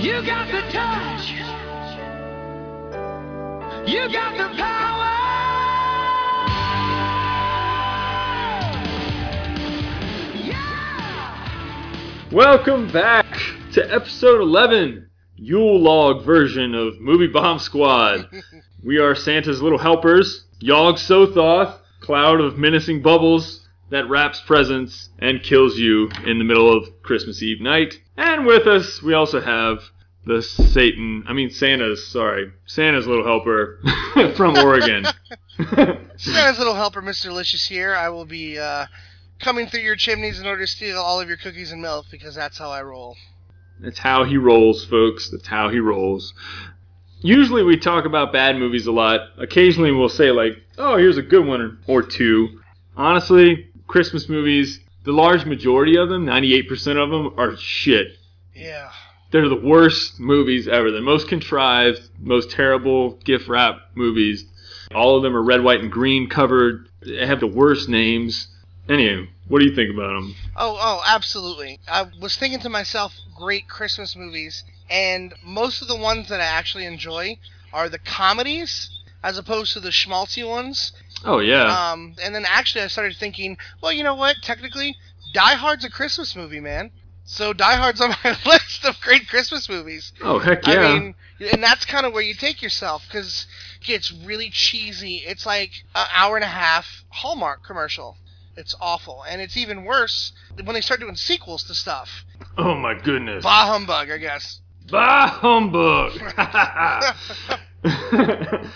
You got the touch. You got the power. Yeah. Welcome back to episode 11, Yule Log version of Movie Bomb Squad. we are Santa's little helpers, Yog Sothoth, cloud of menacing bubbles that wraps presents and kills you in the middle of Christmas Eve night. And with us, we also have the Satan, I mean Santa's, sorry, Santa's little helper from Oregon. Santa's little helper, Mr. Delicious here. I will be uh, coming through your chimneys in order to steal all of your cookies and milk because that's how I roll. That's how he rolls, folks. That's how he rolls. Usually we talk about bad movies a lot. Occasionally we'll say like, "Oh, here's a good one or two. Honestly, Christmas movies, the large majority of them, 98% of them are shit. Yeah. They're the worst movies ever. The most contrived, most terrible gift wrap movies. All of them are red, white, and green covered. They have the worst names. Anyway, what do you think about them? Oh, oh, absolutely. I was thinking to myself, great Christmas movies, and most of the ones that I actually enjoy are the comedies as opposed to the schmaltzy ones. Oh yeah, Um, and then actually I started thinking, well, you know what? Technically, Die Hard's a Christmas movie, man. So Die Hard's on my list of great Christmas movies. oh heck yeah. I mean, and that's kind of where you take yourself because it's really cheesy. It's like an hour and a half Hallmark commercial. It's awful, and it's even worse when they start doing sequels to stuff. oh my goodness. Bah humbug, I guess. Bah humbug!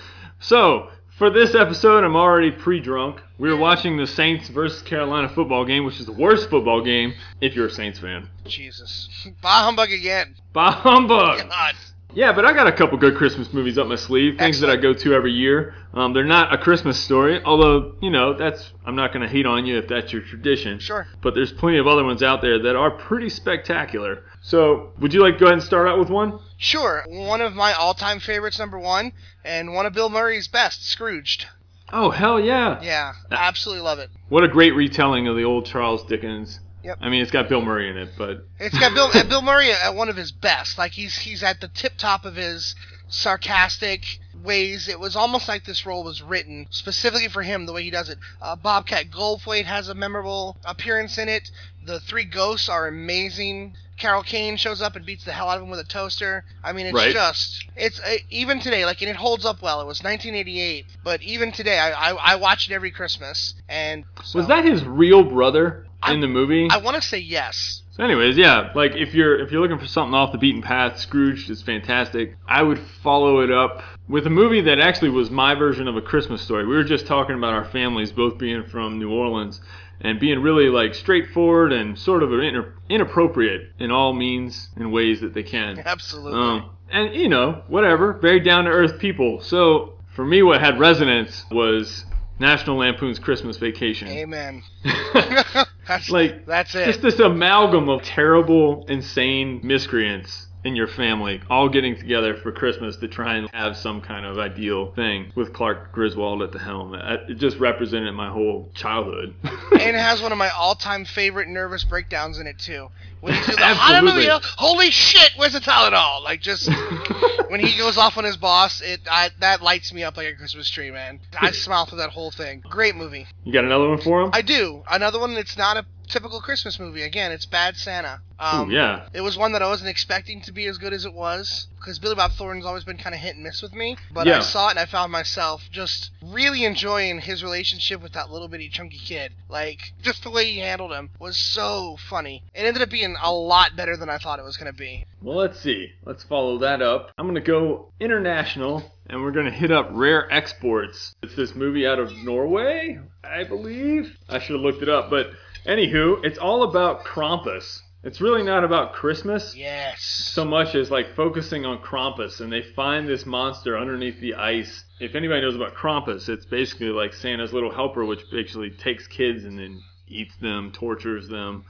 so, for this episode, I'm already pre drunk. We were watching the Saints versus Carolina football game, which is the worst football game if you're a Saints fan. Jesus, bah humbug again. Bah humbug! God. Yeah, but I got a couple good Christmas movies up my sleeve, things that I go to every year. Um, they're not a Christmas story, although, you know, that's I'm not going to hate on you if that's your tradition. Sure. But there's plenty of other ones out there that are pretty spectacular. So, would you like to go ahead and start out with one? Sure, one of my all-time favorites, number one, and one of Bill Murray's best, Scrooged. Oh, hell yeah. Yeah, absolutely love it. What a great retelling of the old Charles Dickens. Yep. I mean, it's got Bill Murray in it, but It's got Bill Bill Murray at one of his best. Like he's he's at the tip top of his sarcastic ways. It was almost like this role was written specifically for him. The way he does it. Uh, Bobcat Goldthwait has a memorable appearance in it. The three ghosts are amazing. Carol Kane shows up and beats the hell out of him with a toaster. I mean, it's Right. just it's uh, even today. Like, and it holds up well. It was 1988, but even today, I I, I watch it every Christmas. And so- was that his real brother I- in the movie? I want to say yes. So anyways, yeah, like if you're if you're looking for something off the beaten path, Scrooge is fantastic. I would follow it up with a movie that actually was my version of a Christmas story. We were just talking about our families both being from New Orleans and being really like straightforward and sort of inter- inappropriate in all means and ways that they can. Absolutely. Um, and you know, whatever, very down to earth people. So for me, what had resonance was National Lampoon's Christmas Vacation. Amen. that's Like, that's it. Just this amalgam of terrible, insane miscreants in your family all getting together for Christmas to try and have some kind of ideal thing with Clark Griswold at the helm. It just represented my whole childhood. and it has one of my all-time favorite nervous breakdowns in it too. When he's Absolutely. hallelujah, holy shit, where's the Tylenol? Like just when he goes off on his boss, it I, that lights me up like a Christmas tree, man. I smile through that whole thing. Great movie. you got another one for him? I do another one. It's not a typical Christmas movie. Again, it's Bad Santa. Um, Ooh, yeah. It was one that I wasn't expecting to be as good as it was because Billy Bob Thornton's always been kind of hit and miss with me. But Yeah. I saw it and I found myself just really enjoying his relationship with that little bitty chunky kid. Like just the way he handled him was so funny. It ended up being a lot better than I thought it was going to be. Well, let's see. Let's follow that up. I'm going to go international, and we're going to hit up Rare Exports. It's this movie out of Norway, I believe. I should have looked it up, but anywho, it's all about Krampus. It's really not about Christmas Yes. so much as like focusing on Krampus, and they find this monster underneath the ice. If anybody knows about Krampus, it's basically like Santa's little helper, which basically takes kids and then eats them, tortures them,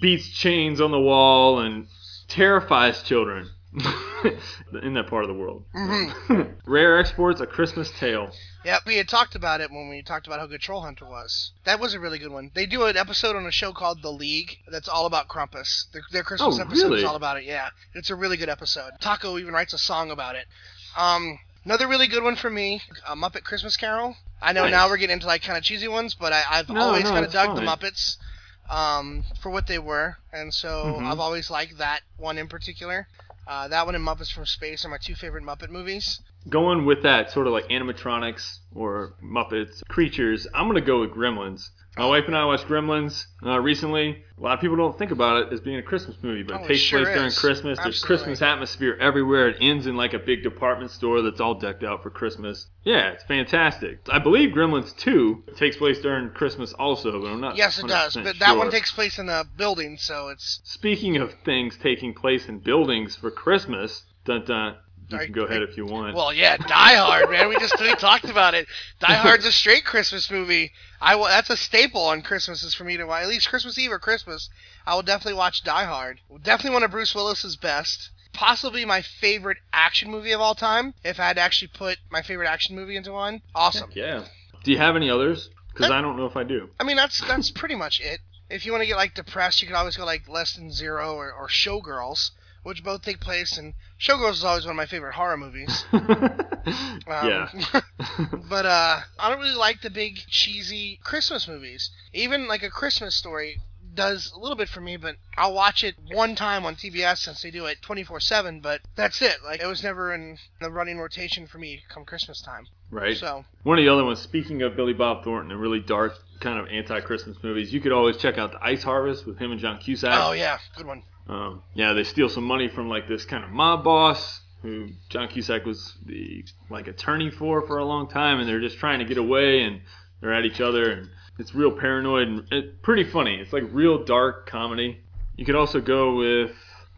beats chains on the wall, and terrifies children. in that part of the world. Mhm. Rare Exports: A Christmas Tale. Yeah, we had talked about it when we talked about how good Troll Hunter was. That was a really good one. They do an episode on a show called The League that's all about Krampus. Their, their Christmas Oh, episode is all about it. Yeah, it's a really good episode. Taco even writes a song about it. Um, another really good one for me, a Muppet Christmas Carol. I know now we're getting into like kind of cheesy ones, but I, I've No, always no, kind of that's dug the. Muppets um, for what they were, and so Mhm. I've always liked that one in particular. Uh, that one and Muppets from Space are my two favorite Muppet movies. Going with that sort of like animatronics or Muppets creatures, I'm gonna go with Gremlins. My wife and I watched Gremlins uh, recently. A lot of people don't think about it as being a Christmas movie, but Oh, it it takes sure place during is. Christmas. There's Christmas atmosphere everywhere. It ends in like a big department store that's all decked out for Christmas. Yeah, it's fantastic. I believe Gremlins 2 takes place during Christmas also, but I'm not. Yes, it does, but that one takes place in a building, so it's Speaking of things taking place in buildings for Christmas, dun dun. You can go ahead if you want. Well, yeah, Die Hard, man. We just we talked about it. Die Hard's a straight Christmas movie. I wa- that's a staple on Christmases for me to watch. At least Christmas Eve or Christmas, I will definitely watch Die Hard. Definitely one of Bruce Willis's best. Possibly my favorite action movie of all time. If I had to actually put my favorite action movie into one, awesome. yeah. Do you have any others? Because I don't know if I do. I mean, that's that's pretty much it. If you want to get like depressed, you could always go like Less Than Zero or, or Showgirls, which both take place. And Showgirls is always one of my favorite horror movies. Um, yeah. but uh, I don't really like the big cheesy Christmas movies. Even like a Christmas story does a little bit for me, but I'll watch it one time on TBS since they do it 24/7. But that's it. Like it was never in the running rotation for me come Christmas time. right. So One of the other ones, speaking of Billy Bob Thornton and really dark kind of anti-Christmas movies, you could always check out The Ice Harvest with him and John Cusack. oh yeah, good one. Um, yeah, they steal some money from like this kind of mob boss who John Cusack was the like attorney for for a long time, and they're just trying to get away, and they're at each other, and it's real paranoid and it's pretty funny. It's like real dark comedy. You could also go with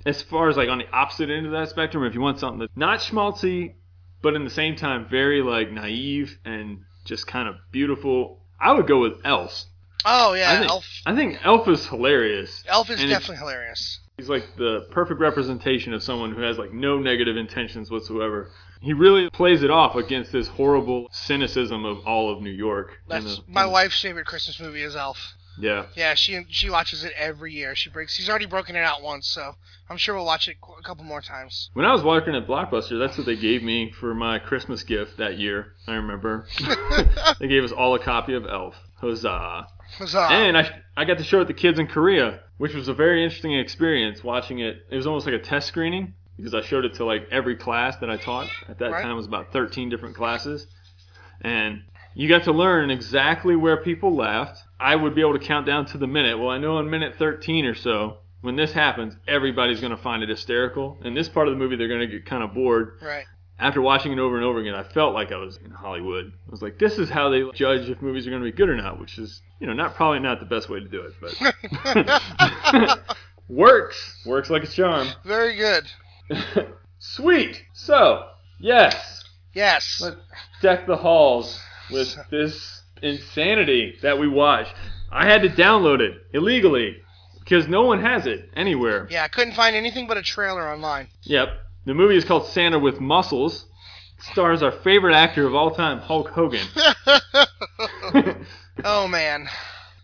as far as like on the opposite end of that spectrum, if you want something that's not schmaltzy, but in the same time very like naive and just kind of beautiful. I would go with Elf. Oh yeah, I think, Elf. I think Elf is hilarious. Elf is and definitely hilarious. He's like the perfect representation of someone who has like no negative intentions whatsoever. He really plays it off against this horrible cynicism of all of New York. That's the- my wife's favorite Christmas movie is Elf. Yeah. Yeah, she she watches it every year. She breaks. She's already broken it out once, so I'm sure we'll watch it a couple more times. When I was working at Blockbuster, that's what they gave me for my Christmas gift that year. I remember. they gave us all a copy of Elf. Huzzah. Huzzah. And I, I got to show it to kids in Korea, which was a very interesting experience watching it. It was almost like a test screening because I showed it to like every class that I taught. At that Right. time, it was about 13 different classes. And you got to learn exactly where people laughed. I would be able to count down to the minute. Well, I know in minute 13 or so, when this happens, everybody's going to find it hysterical. In this part of the movie, they're going to get kind of bored right. after watching it over and over again, I felt like I was in Hollywood. I was like, this is how they judge if movies are going to be good or not, which is, you know, not probably not the best way to do it, but works. Works like a charm. Very good. Sweet. So, yes, Yes. let's deck the halls with this insanity that we watched. I had to download it illegally because no one has it anywhere. Yeah, I couldn't find anything but a trailer online. Yep. The movie is called Santa with Muscles. It stars our favorite actor of all time, Hulk Hogan. oh man.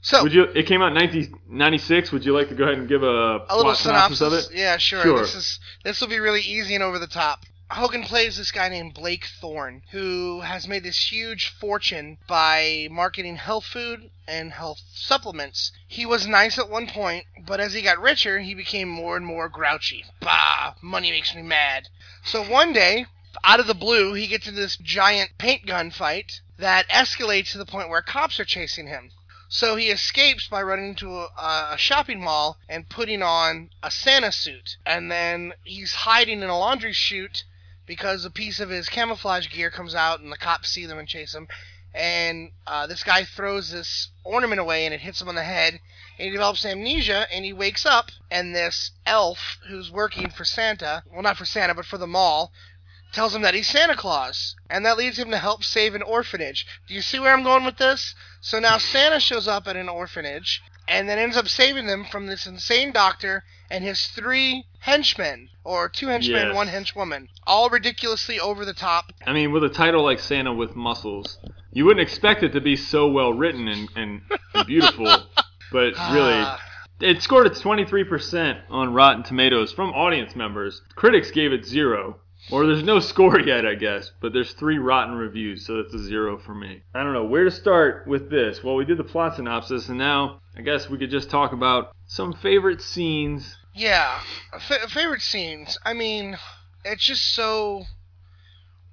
So Would you? It came out in 1996. Would you like to go ahead and give a, a little plot synopsis. of it? Yeah, sure. Sure. This is this will be really easy and over the top. Hogan plays this guy named Blake Thorne, who has made this huge fortune by marketing health food and health supplements. He was nice at one point, but as he got richer, he became more and more grouchy. Bah, money makes me mad. So one day, out of the blue, he gets into this giant paint gun fight that escalates to the point where cops are chasing him. So he escapes by running into a, a shopping mall and putting on a Santa suit. And then he's hiding in a laundry chute because a piece of his camouflage gear comes out and the cops see them and chase him. And uh, this guy throws this ornament away and it hits him on the head. And he develops amnesia and he wakes up. And this elf who's working for Santa, well, not for Santa, but for the mall, tells him that he's Santa Claus. And that leads him to help save an orphanage. Do you see where I'm going with this? So now Santa shows up at an orphanage and then ends up saving them from this insane doctor and his three henchmen, or two henchmen and Yes. one henchwoman, all ridiculously over the top. I mean, with a title like Santa with Muscles, you wouldn't expect it to be so well written and, and, and beautiful, but really, Ah, it scored a 23% on Rotten Tomatoes from audience members. Critics gave it zero. Or there's no score yet, I guess, but there's three rotten reviews, so that's a zero for me. I don't know where to start with this. Well, we did the plot synopsis, and now I guess we could just talk about some favorite scenes. yeah, F- favorite scenes. I mean, it's just so.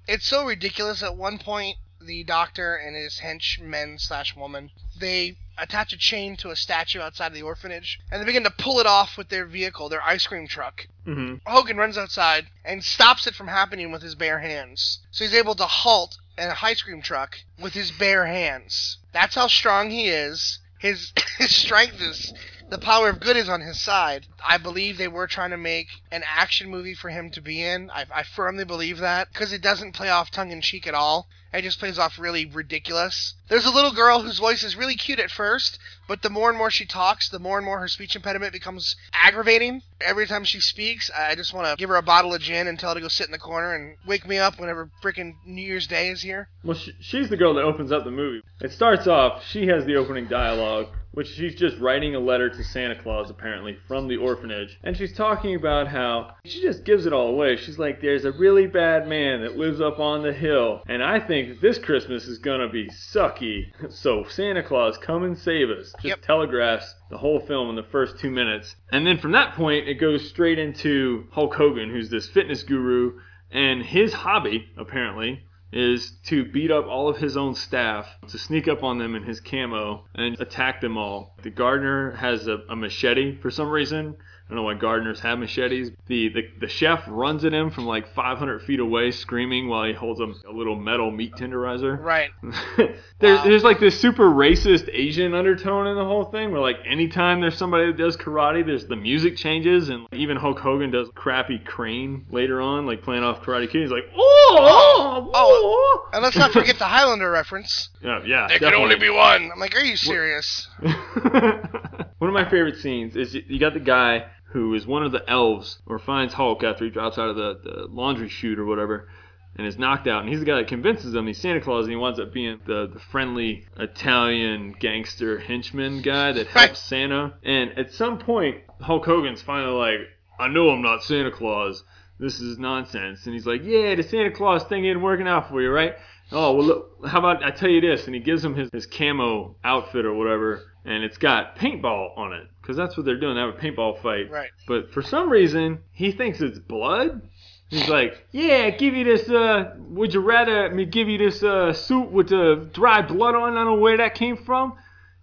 It's so ridiculous. At one point, the doctor and his henchmen slash woman they attach a chain to a statue outside of the orphanage, and they begin to pull it off with their vehicle, their ice cream truck. Mm-hmm. Hogan runs outside and stops it from happening with his bare hands. So he's able to halt an ice cream truck with his bare hands. That's how strong he is. His his strength is the power of good is on his side. I believe they were trying to make an action movie for him to be in. I, I firmly believe that because it doesn't play off tongue in cheek at all. It just plays off really ridiculous. There's a little girl whose voice is really cute at first, but the more and more she talks, the more and more her speech impediment becomes aggravating. Every time she speaks, I just want to give her a bottle of gin and tell her to go sit in the corner and wake me up whenever frickin' New Year's Day is here. Well, sh- she's the girl that opens up the movie. It starts off, she has the opening dialogue, which she's just writing a letter to Santa Claus, apparently, from the orphanage. And she's talking about how she just gives it all away. She's like, there's a really bad man that lives up on the hill, and I think this Christmas is gonna be sucky. So, Santa Claus, come and save us. Just Yep. telegraphs the whole film in the first two minutes. And then from that point, it goes straight into Hulk Hogan, who's this fitness guru, and his hobby, apparently, is to beat up all of his own staff, to sneak up on them in his camo and attack them all. The gardener has a, a machete for some reason. I don't know why gardeners have machetes. The, the the chef runs at him from like 500 feet away, screaming while he holds a, a little metal meat tenderizer. Right. there's, Wow. there's like this super racist Asian undertone in the whole thing where like anytime there's somebody that does karate, there's the music changes and even Hulk Hogan does crappy crane later on, like playing off Karate Kid. He's like, oh, oh, oh. And let's not forget the Highlander reference. Yeah, yeah. There can only be one. I'm like, are you serious? one of my favorite scenes is you got the guy who is one of the elves or finds Hulk after he drops out of the, the laundry chute or whatever and is knocked out. And he's the guy that convinces him he's Santa Claus and he winds up being the, the friendly Italian gangster henchman guy that helps Right. Santa. And at some point, Hulk Hogan's finally like, I know I'm not Santa Claus. This is nonsense. And he's like, Yeah, the Santa Claus thing ain't working out for you, right? Oh, well, look, how about I tell you this? And he gives him his, his camo outfit or whatever, and it's got paintball on it. Because that's what they're doing. They have a paintball fight. Right. But for some reason, he thinks it's blood. He's like, yeah, give you this, uh, would you rather me give you this, uh, suit with the dry blood on? I don't know where that came from.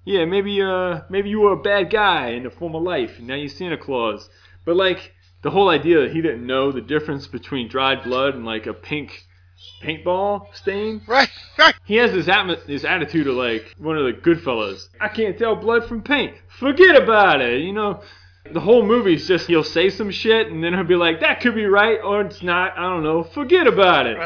Yeah, maybe, uh, maybe you were a bad guy in the former life, and now you're Santa Claus. But, like, the whole idea that he didn't know the difference between dried blood and, like, a pink paintball stain. Right. Right. He has this, atmo- this attitude of, like, one of the good fellas. I can't tell blood from paint. Forget about it, you know? The whole movie's just he'll say some shit and then he'll be like, that could be right or it's not. I don't know. Forget about it.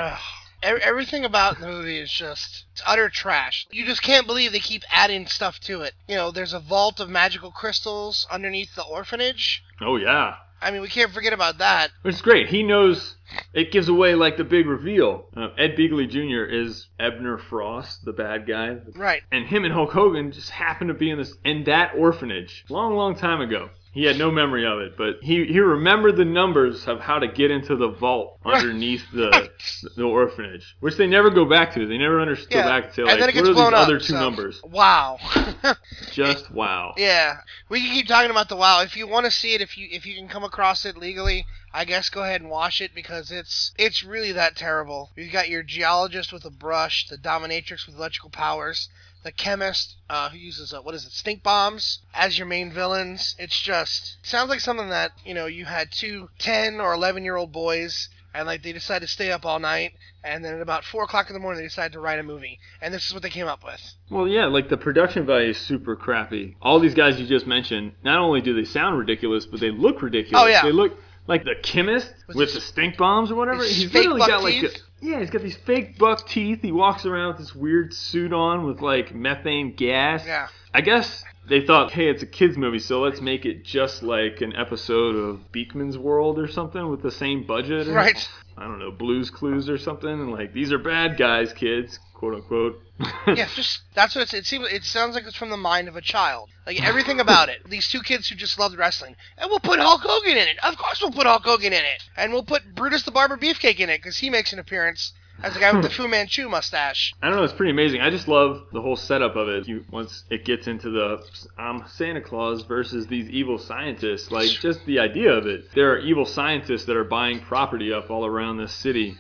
Everything about the movie is just it's utter trash. You just can't believe they keep adding stuff to it. You know, there's a vault of magical crystals underneath the orphanage. Oh yeah, I mean, we can't forget about that. which is great. He knows it gives away like the big reveal. Uh, Ed Begley Jr. is Ebner Frost, the bad guy, Right. and him and Hulk Hogan just happened to be in this in that orphanage long, long time ago. He had no memory of it, but he, he remembered the numbers of how to get into the vault underneath the the orphanage, which they never go back to. They never understood Yeah. back and and like, then it what are these up. other two so- numbers? Wow. Just wow. yeah. We can keep talking about the WoW. If you want to see it, if you if you can come across it legally, I guess go ahead and watch it because it's it's really that terrible. You've got your geologist with a brush, the dominatrix with electrical powers, the chemist uh, who uses uh, what is it, stink bombs as your main villains. It's just sounds like something that you know you had two 10 or 11 year old boys. And like they decided to stay up all night, and then at about four o'clock in the morning they decided to write a movie, and this is what they came up with. Well, yeah, like the production value is super crappy. All these guys you just mentioned, not only do they sound ridiculous, but they look ridiculous. Oh, yeah. They look like the chemist With with, the stink bombs or whatever. He's literally got like a, yeah, he's got these fake buck teeth. He walks around with this weird suit on with like methane gas. Yeah. I guess They thought, hey, it's a kids movie, so let's make it just like an episode of Beakman's World or something with the same budget. Right. I don't know, Blues Clues or something. And like, these are bad guys, kids, quote unquote. Yeah, just that's what it seems. It sounds like it's from the mind of a child. Like everything about it. These two kids who just loved wrestling, and we'll put Hulk Hogan in it. Of course, we'll put Hulk Hogan in it, and we'll put Brutus the Barber Beefcake in it because he makes an appearance as the guy with the Fu Manchu mustache. I don't know. It's pretty amazing. I just love the whole setup of it. You, once it gets into the I'm um, Santa Claus versus these evil scientists, like just the idea of it. There are evil scientists that are buying property up all around this city,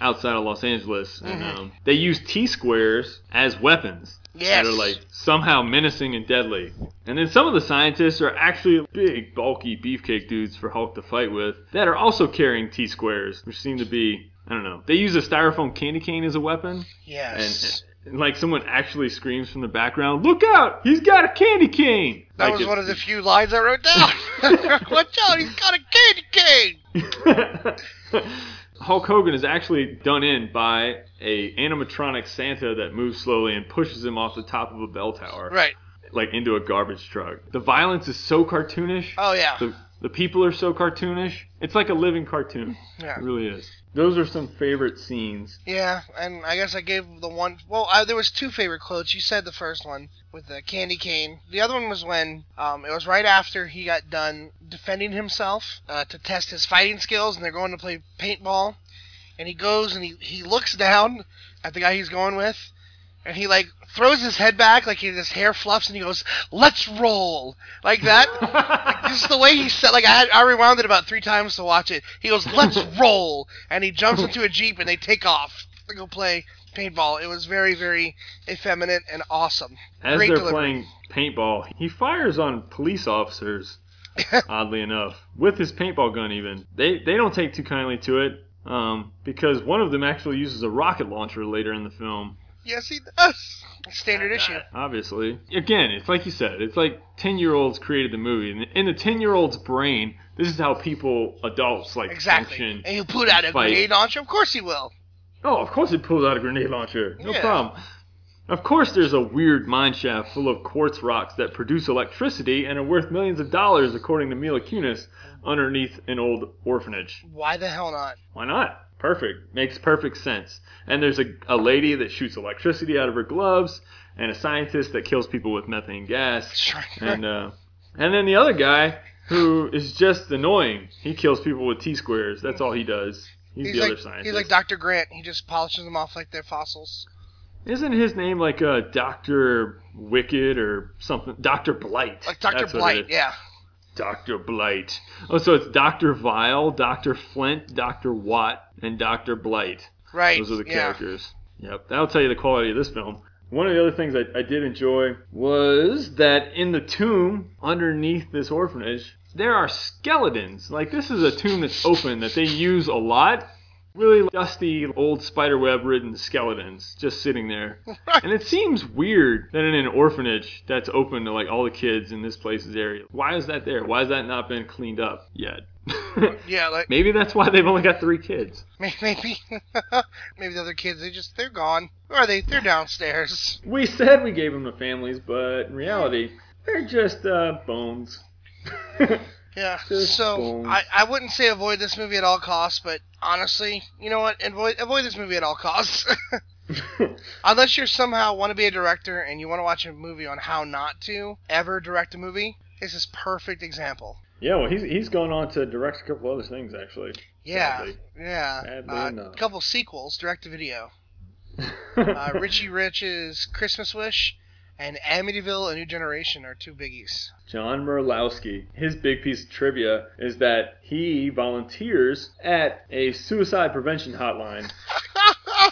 outside of Los Angeles, and Mhm. um, they use T squares as weapons. Yes. That are like somehow menacing and deadly. And then some of the scientists are actually big, bulky beefcake dudes for Hulk to fight with that are also carrying T squares, which seem to be I don't know. They use a styrofoam candy cane as a weapon, and, Yes. and like someone actually screams from the background, "Look out! He's got a candy cane!" that Like was one of the few lines I wrote down. Watch out, he's got a candy cane. Hulk Hogan is actually done in by a animatronic Santa that moves slowly and pushes him off the top of a bell tower, Right. like into a garbage truck. The violence is so cartoonish. Oh yeah. The, the people are so cartoonish. It's like a living cartoon. Yeah. It really is. Those are some favorite scenes. Yeah, and I guess I gave the one. Well, I, there was two favorite quotes. You said the first one with the candy cane. The other one was when um, it was right after he got done defending himself uh, to test his fighting skills, and they're going to play paintball. And he goes and he he looks down at the guy he's going with, and he like throws his head back like his hair fluffs, and he goes, "Let's roll," like that. Just the way he said, like I had, I rewound it about three times to watch it. He goes, "Let's roll," and he jumps into a jeep and they take off to go play paintball. It was very, very effeminate and awesome. As Great they're delivery. playing paintball, he fires on police officers. oddly enough, with his paintball gun, even they they don't take too kindly to it. Um, because one of them actually uses a rocket launcher later in the film. Yes, he does. Standard issue. Obviously, again, it's like you said. It's like ten year olds created the movie, and in the ten year old's brain, this is how people, adults, like Exactly. function. And he'll put out a fight. grenade launcher. Of course he will. Oh, of course it pulls out a grenade launcher. No Yeah. problem. Of course, there's a weird mine shaft full of quartz rocks that produce electricity and are worth millions of dollars, according to Mila Kunis, underneath an old orphanage. Why the hell not? Why not? Perfect. Makes perfect sense. And there's a, a lady that shoots electricity out of her gloves, and a scientist that kills people with methane gas. Sure. And uh, and then the other guy who is just annoying. He kills people with T squares. That's all he does. He's, He's the like other scientist. he's like Dr. Grant. He just polishes them off like they're fossils. Isn't his name like uh, Doctor Wicked or something? Doctor Blight. Like Dr. That's what it Blight. Yeah. Doctor Blight. Oh, so it's Doctor Vile, Doctor Flint, Doctor Watt, and Doctor Blight. Right. Those are the yeah. characters. Yep, that'll tell you the quality of this film. One of the other things I, I did enjoy was that in the tomb underneath this orphanage, there are skeletons. Like this is a tomb that's open that they use a lot. Really dusty, old spiderweb ridden skeletons just sitting there. Right. And it seems weird that in an orphanage that's open to like all the kids in this place's area. Why is that there? Why has that not been cleaned up yet? Yeah, like Maybe that's why they've only got three kids. maybe maybe the other kids they just they're gone. Or are they? They're downstairs. We said we gave them to families, but in reality, they're just uh, bones. Yeah. Just So bones. I, I wouldn't say avoid this movie at all costs, but honestly, you know what? Avoid avoid this movie at all costs. Unless you're somehow want to be a director and you want to watch a movie on how not to ever direct a movie, this is perfect example. yeah, well, he's he's gone on to direct a couple other things actually. Yeah, Sadly. yeah. Sadly Uh, a couple sequels, direct to video. Uh, Richie Rich's Christmas Wish and Amityville: A New Generation are two biggies. John Murlowski. His big piece of trivia is that he volunteers at a suicide prevention hotline.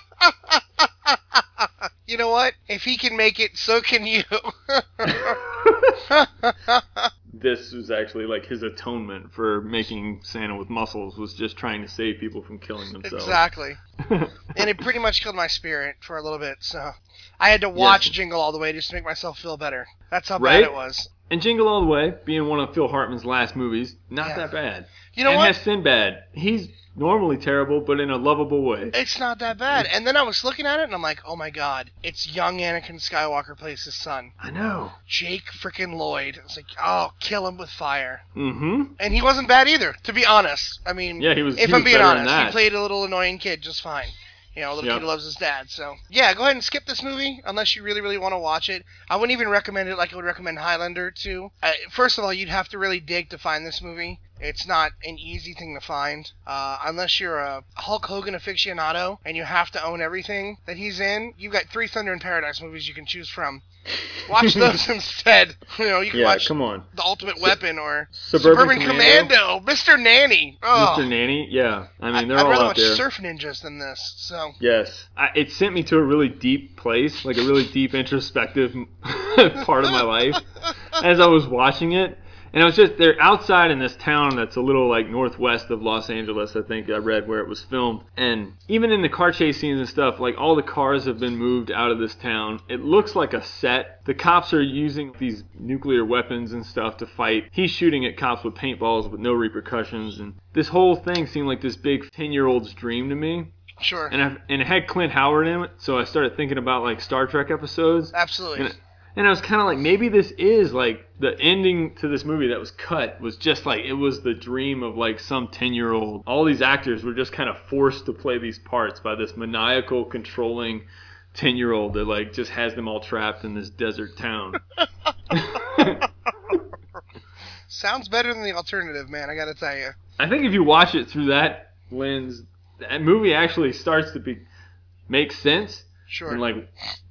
you know what? If he can make it, so can you. This was actually like his atonement for making Santa with muscles was just trying to save people from killing themselves. exactly. And it pretty much killed my spirit for a little bit, so I had to watch Yes. Jingle all the way just to make myself feel better. That's how Right? bad it was. and Jingle All the Way, being one of Phil Hartman's last movies, not Yeah. that bad. You know and what? has Sinbad. He's normally terrible, but in a lovable way. It's not that bad. And then I was looking at it and I'm like, oh my god, it's young Anakin Skywalker plays his son, I know. Jake freaking Lloyd. It's like, oh, kill him with fire. Mm-hmm. And he wasn't bad either, to be honest. I mean, Yeah, he was. if he I'm was being honest, he played a little annoying kid just fine. You know, little Yep. kid loves his dad. So yeah, go ahead and skip this movie unless you really, really want to watch it. I wouldn't even recommend it like I would recommend Highlander too. Uh, first of all, you'd have to really dig to find this movie. It's not an easy thing to find uh, unless you're a Hulk Hogan aficionado and you have to own everything that he's in. You've got three Thunder in Paradise movies you can choose from. Watch those instead. You know, you can yeah, watch come on. The Ultimate Weapon or Suburban, Commando. Mr. Nanny. Oh. Mr. Nanny. Yeah, I mean they're I'd all rather out watch there. Surf Ninjas than this. So Yes, I, it sent me to a really deep place, like a really deep introspective part of my life, as I was watching it. And it was just they're outside in this town that's a little like northwest of Los Angeles. I think I read where it was filmed. And even in the car chase scenes and stuff, like all the cars have been moved out of this town. It looks like a set. The cops are using these nuclear weapons and stuff to fight. He's shooting at cops with paintballs with no repercussions. And this whole thing seemed like this big ten year old's dream to me. sure, And I and it had Clint Howard in it, so I started thinking about like Star Trek episodes. absolutely. And, I was kind of like, maybe this is like the ending to this movie that was cut was just like it was the dream of like some 10 year old. All these actors were just kind of forced to play these parts by this maniacal, controlling 10 year old that like just has them all trapped in this desert town. Sounds better than the alternative, man. I gotta tell you. I think if you watch it through that lens, that movie actually starts to be make sense. Sure. and like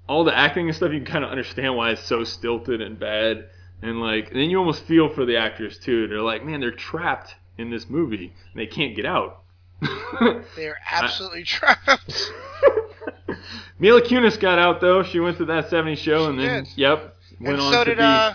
all the acting and stuff you can kind of understand why it's so stilted and bad. And like then you almost feel for the actors too. They're like man they're trapped in this movie. And they can't get out. They're absolutely trapped. Mila Kunis got out though. She went to that 70s show and then did. yep went and on so to did be uh,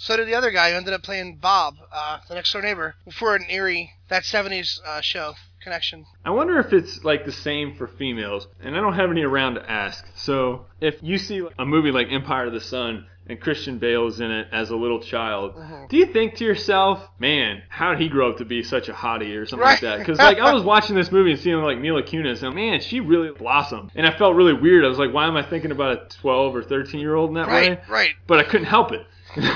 so did the other guy who ended up playing Bob, uh, the next door neighbor, for an eerie that '70s uh, show connection. I wonder if it's like the same for females, and I don't have any around to ask. So if you see a movie like Empire of the Sun and Christian Bale is in it as a little child, Mhm. do you think to yourself, man, how did he grow up to be such a hottie or something like that? Because like I was watching this movie and seeing like Mila Kunis, and man, she really blossomed, and I felt really weird. I was like, why am I thinking about a 12 or 13 year old in that Right, way? right. But I couldn't help it.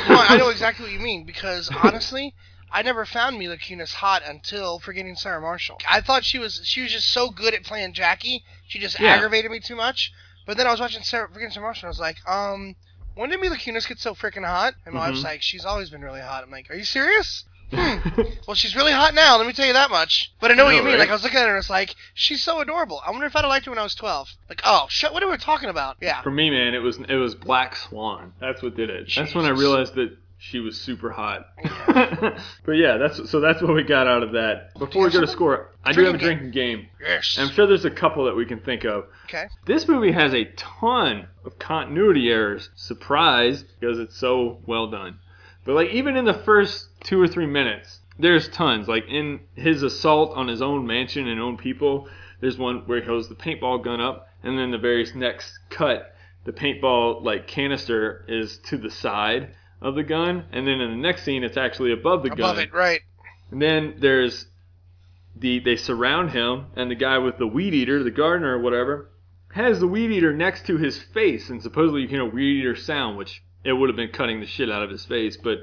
No, I know exactly what you mean because honestly, I never found Mila Kunis hot until Forgetting Sarah Marshall. I thought she was she was just so good at playing Jackie, she just Yeah. aggravated me too much. But then I was watching Sarah, Forgetting Sarah Marshall, and I was like, um, when did Mila Kunis get so freaking hot? And my wife's Mhm. like, she's always been really hot. I'm like, are you serious? Well, she's really hot now. Let me tell you that much. But I know I what know, you mean. right? Like I was looking at her, and it's like she's so adorable. I wonder if I'd have liked her when I was 12. Like, oh, shit, what are we talking about? Yeah. For me, man, it was it was Black Swan. That's what did it. That's when I realized that she was super hot. but yeah, that's so that's what we got out of that. Before we go to score, I do have a Drinking drinking game. Yes. And I'm sure there's a couple that we can think of. Okay. This movie has a ton of continuity errors. Surprise, because it's so well done. But like even in the first two or three minutes, there's tons. Like in his assault on his own mansion and own people, there's one where he holds the paintball gun up, and then the very next cut, the paintball like canister is to the side of the gun, and then in the next scene, it's actually above the Above gun. it, right. And then there's the they surround him, and the guy with the weed eater, the gardener or whatever, has the weed eater next to his face, and supposedly you can hear a weed eater sound, which it would have been cutting the shit out of his face. But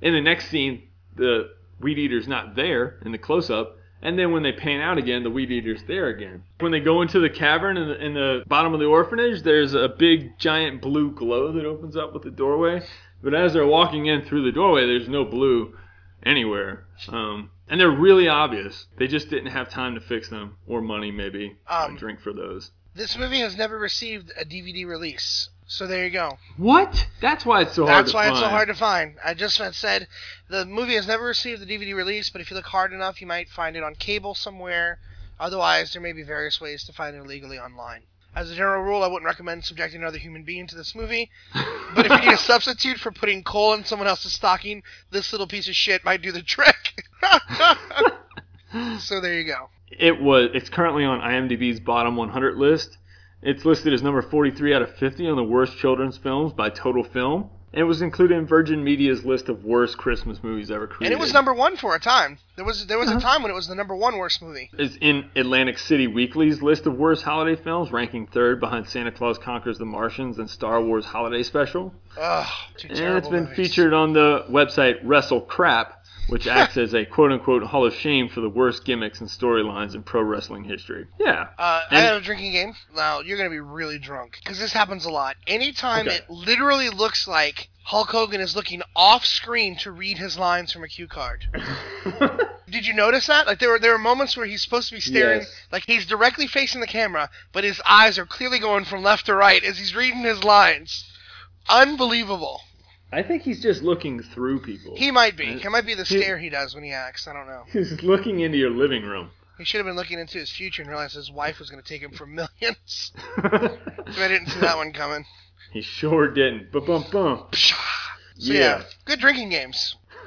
in the next scene, the weed eater's not there in the close up. And then when they pan out again, the weed eater's there again. When they go into the cavern in the, in the bottom of the orphanage, there's a big giant blue glow that opens up with the doorway. But as they're walking in through the doorway, there's no blue anywhere. Um, and they're really obvious. They just didn't have time to fix them, or money maybe, Um, or drink for those. This movie has never received a DVD release. So there you go. What? That's why it's so hard That's why find. it's so hard to find. I just said the movie has never received a DVD release, but if you look hard enough, you might find it on cable somewhere. Otherwise, there may be various ways to find it illegally online. As a general rule, I wouldn't recommend subjecting another human being to this movie. But if you need a substitute for putting coal in someone else's stocking, this little piece of shit might do the trick. so there you go. It was. It's currently on IMDb's bottom 100 list. It's listed as number 43 out of 50 on the worst children's films by Total Film. And it was included in Virgin Media's list of worst Christmas movies ever created. And it was number one for a time. There was there was Uh-huh. a time when it was the number one worst movie. It's in Atlantic City Weekly's list of worst holiday films, ranking third behind Santa Claus Conquers the Martians and Star Wars Holiday Special. Ugh, And it's been movies. featured on the website WrestleCrap, which acts as a quote unquote Hall of Shame for the worst gimmicks and storylines in pro wrestling history. Yeah. Uh, I have a drinking game. Now you're gonna be really drunk because this happens a lot. Anytime Okay. it literally looks like Hulk Hogan is looking off screen to read his lines from a cue card. Did you notice that? Like there were there were moments where he's supposed to be staring, Yes. like he's directly facing the camera, but his eyes are clearly going from left to right as he's reading his lines. Unbelievable. I think he's just looking through people. He might be. It might be the stare he does when he acts. I don't know. He's looking into your living room. He should have been looking into his future and realized his wife was going to take him for millions. So I didn't see that one coming. he sure didn't. Bum bum bum. So yeah, Yeah. good drinking games.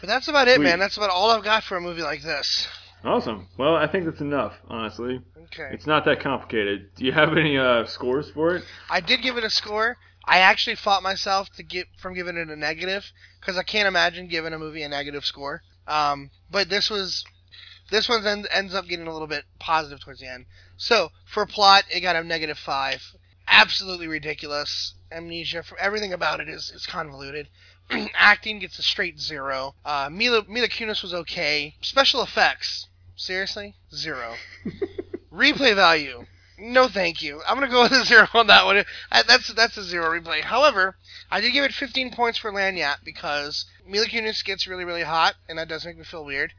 But that's about it, Sweet. man. That's about all I've got for a movie like this. Awesome. Well, I think that's enough, honestly. Okay. It's not that complicated. Do you have any uh, scores for it? I did give it a score. I actually fought myself to get from giving it a negative because I can't imagine giving a movie a negative score. Um, but this was this one end, ends up getting a little bit positive towards the end. So for plot, it got a negative five. Absolutely ridiculous. Amnesia for everything about it is is convoluted. Acting gets a straight zero. Uh, Mila Mila Kunis was okay. Special effects, seriously, zero. Replay value, no, thank you. I'm gonna go with a zero on that one. Uh, That's that's a zero replay. However, I did give it 15 points for Lanyat because Mila Kunis gets really really hot, and that does make me feel weird.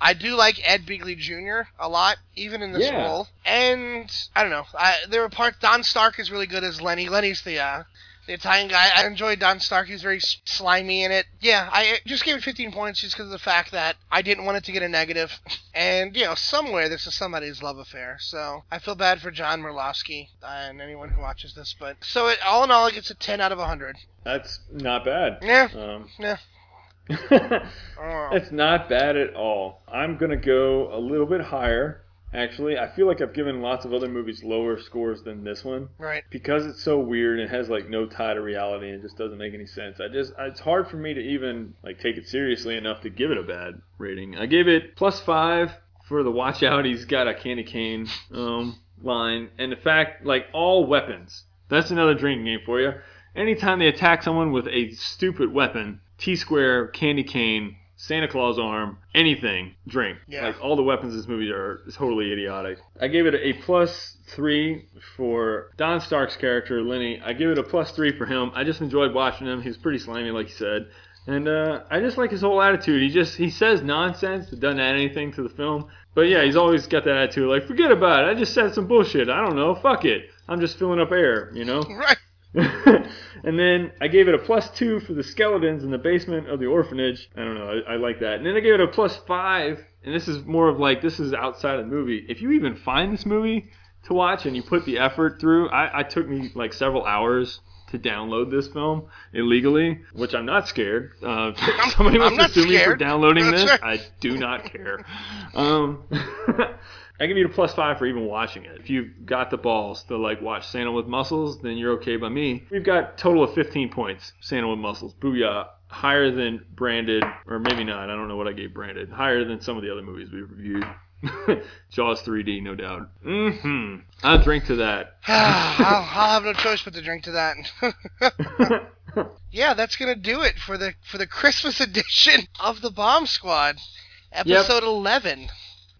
I do like Ed Begley Jr. a lot, even in this Yeah. role. And I don't know, I, there were parts. Don Stark is really good as Lenny. Lenny's the uh, the Italian guy. I enjoyed Don Stark. He's very slimy in it. Yeah, I just gave it 15 points just because of the fact that I didn't want it to get a negative. And, you know, somewhere this is somebody's love affair. So I feel bad for John Murlowski and anyone who watches this. But so it, all in all, it gets a 10 out of 100. That's not bad. Yeah. Um, Yeah. Oh. it's not bad at all. I'm gonna go a little bit higher. Actually, I feel like I've given lots of other movies lower scores than this one Right. because it's so weird and has like no tie to reality and just doesn't make any sense. I just it's hard for me to even like take it seriously enough to give it a bad rating. I gave it plus five for the watch out. He's got a candy cane um, line and the fact like all weapons. That's another drinking game for you. Anytime they attack someone with a stupid weapon, T square, candy cane, Santa Claus arm, anything, drink. Yeah. Like all the weapons in this movie are totally idiotic. I gave it a plus three for Don Stark's character, Lenny. I give it a plus three for him. I just enjoyed watching him. He's pretty slimy, like you said. And uh, I just like his whole attitude. He just he says nonsense that doesn't add anything to the film. But yeah, he's always got that attitude like forget about it. I just said some bullshit. I don't know. Fuck it. I'm just filling up air, you know. Right. and then I gave it a plus two for the skeletons in the basement of the orphanage. I don't know, I, I like that. And then I gave it a plus five, and this is more of like this is outside of the movie. If you even find this movie to watch and you put the effort through, I, I took me like several hours to download this film illegally, which I'm not scared. Uh, somebody I'm wants to sue me for downloading this. right. I do not care. Um, I give you a plus five for even watching it. If you've got the balls to like watch Santa with Muscles, then you're okay by me. We've got total of 15 points. Santa with Muscles, booyah! Higher than Branded, or maybe not. I don't know what I gave Branded. Higher than some of the other movies we've reviewed. Jaws 3D, no doubt. Mm-hmm. I'll drink to that. I'll, I'll have no choice but to drink to that. yeah, that's gonna do it for the for the Christmas edition of the Bomb Squad, episode eleven.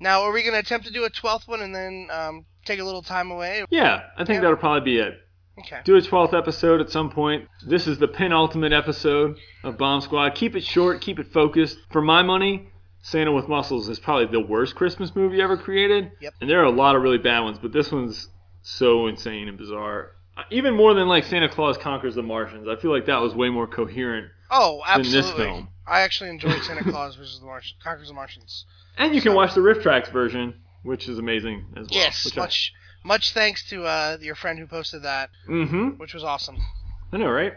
Now, are we gonna attempt to do a twelfth one and then um, take a little time away? yeah, I think Yeah. that'll probably be it. Okay. do a 12th episode at some point. This is the penultimate episode of Bomb Squad. Keep it short, keep it focused. For my money, Santa with Muscles is probably the worst Christmas movie ever created. Yep. And there are a lot of really bad ones, but this one's so insane and bizarre. Uh, Even more than like Santa Claus Conquers the Martians. I feel like that was way more coherent Oh, than this absolutely. film. I actually enjoyed Santa Claus versus the Martians, Conquers the Martians. And you can watch the RiffTrax version, which is amazing as well. Yes, which I- much much thanks to uh, your friend who posted that, Mhm. which was awesome. I know, right?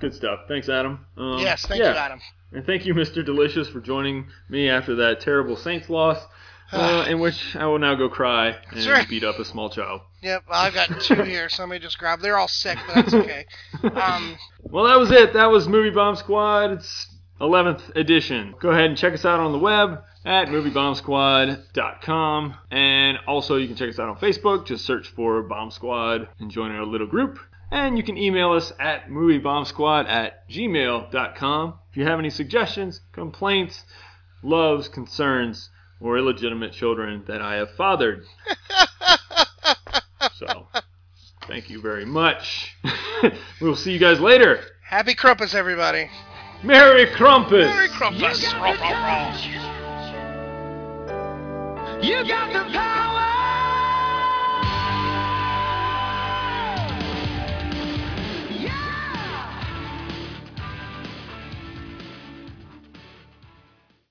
Good stuff. Thanks, Adam. Um, yes, thank yeah. you, Adam. And thank you, Mr. Delicious, for joining me after that terrible Saints loss. Uh, in which I will now go cry and Sure. beat up a small child. Yep, I've got two here. Somebody just grabbed. They're all sick, but that's okay. Um, Well, that was it. That was Movie Bomb Squad. It's 11th edition. Go ahead and check us out on the web at moviebombsquad.com. And also, you can check us out on Facebook. Just search for Bomb Squad and join our little group. And you can email us at moviebombsquad at gmail.com if you have any suggestions, complaints, loves, concerns, or illegitimate children that I have fathered. so, thank you very much. we'll see you guys later. happy Crumpus, everybody. Merry Crumpus! Merry You Crumpus. got the touch. You got the power.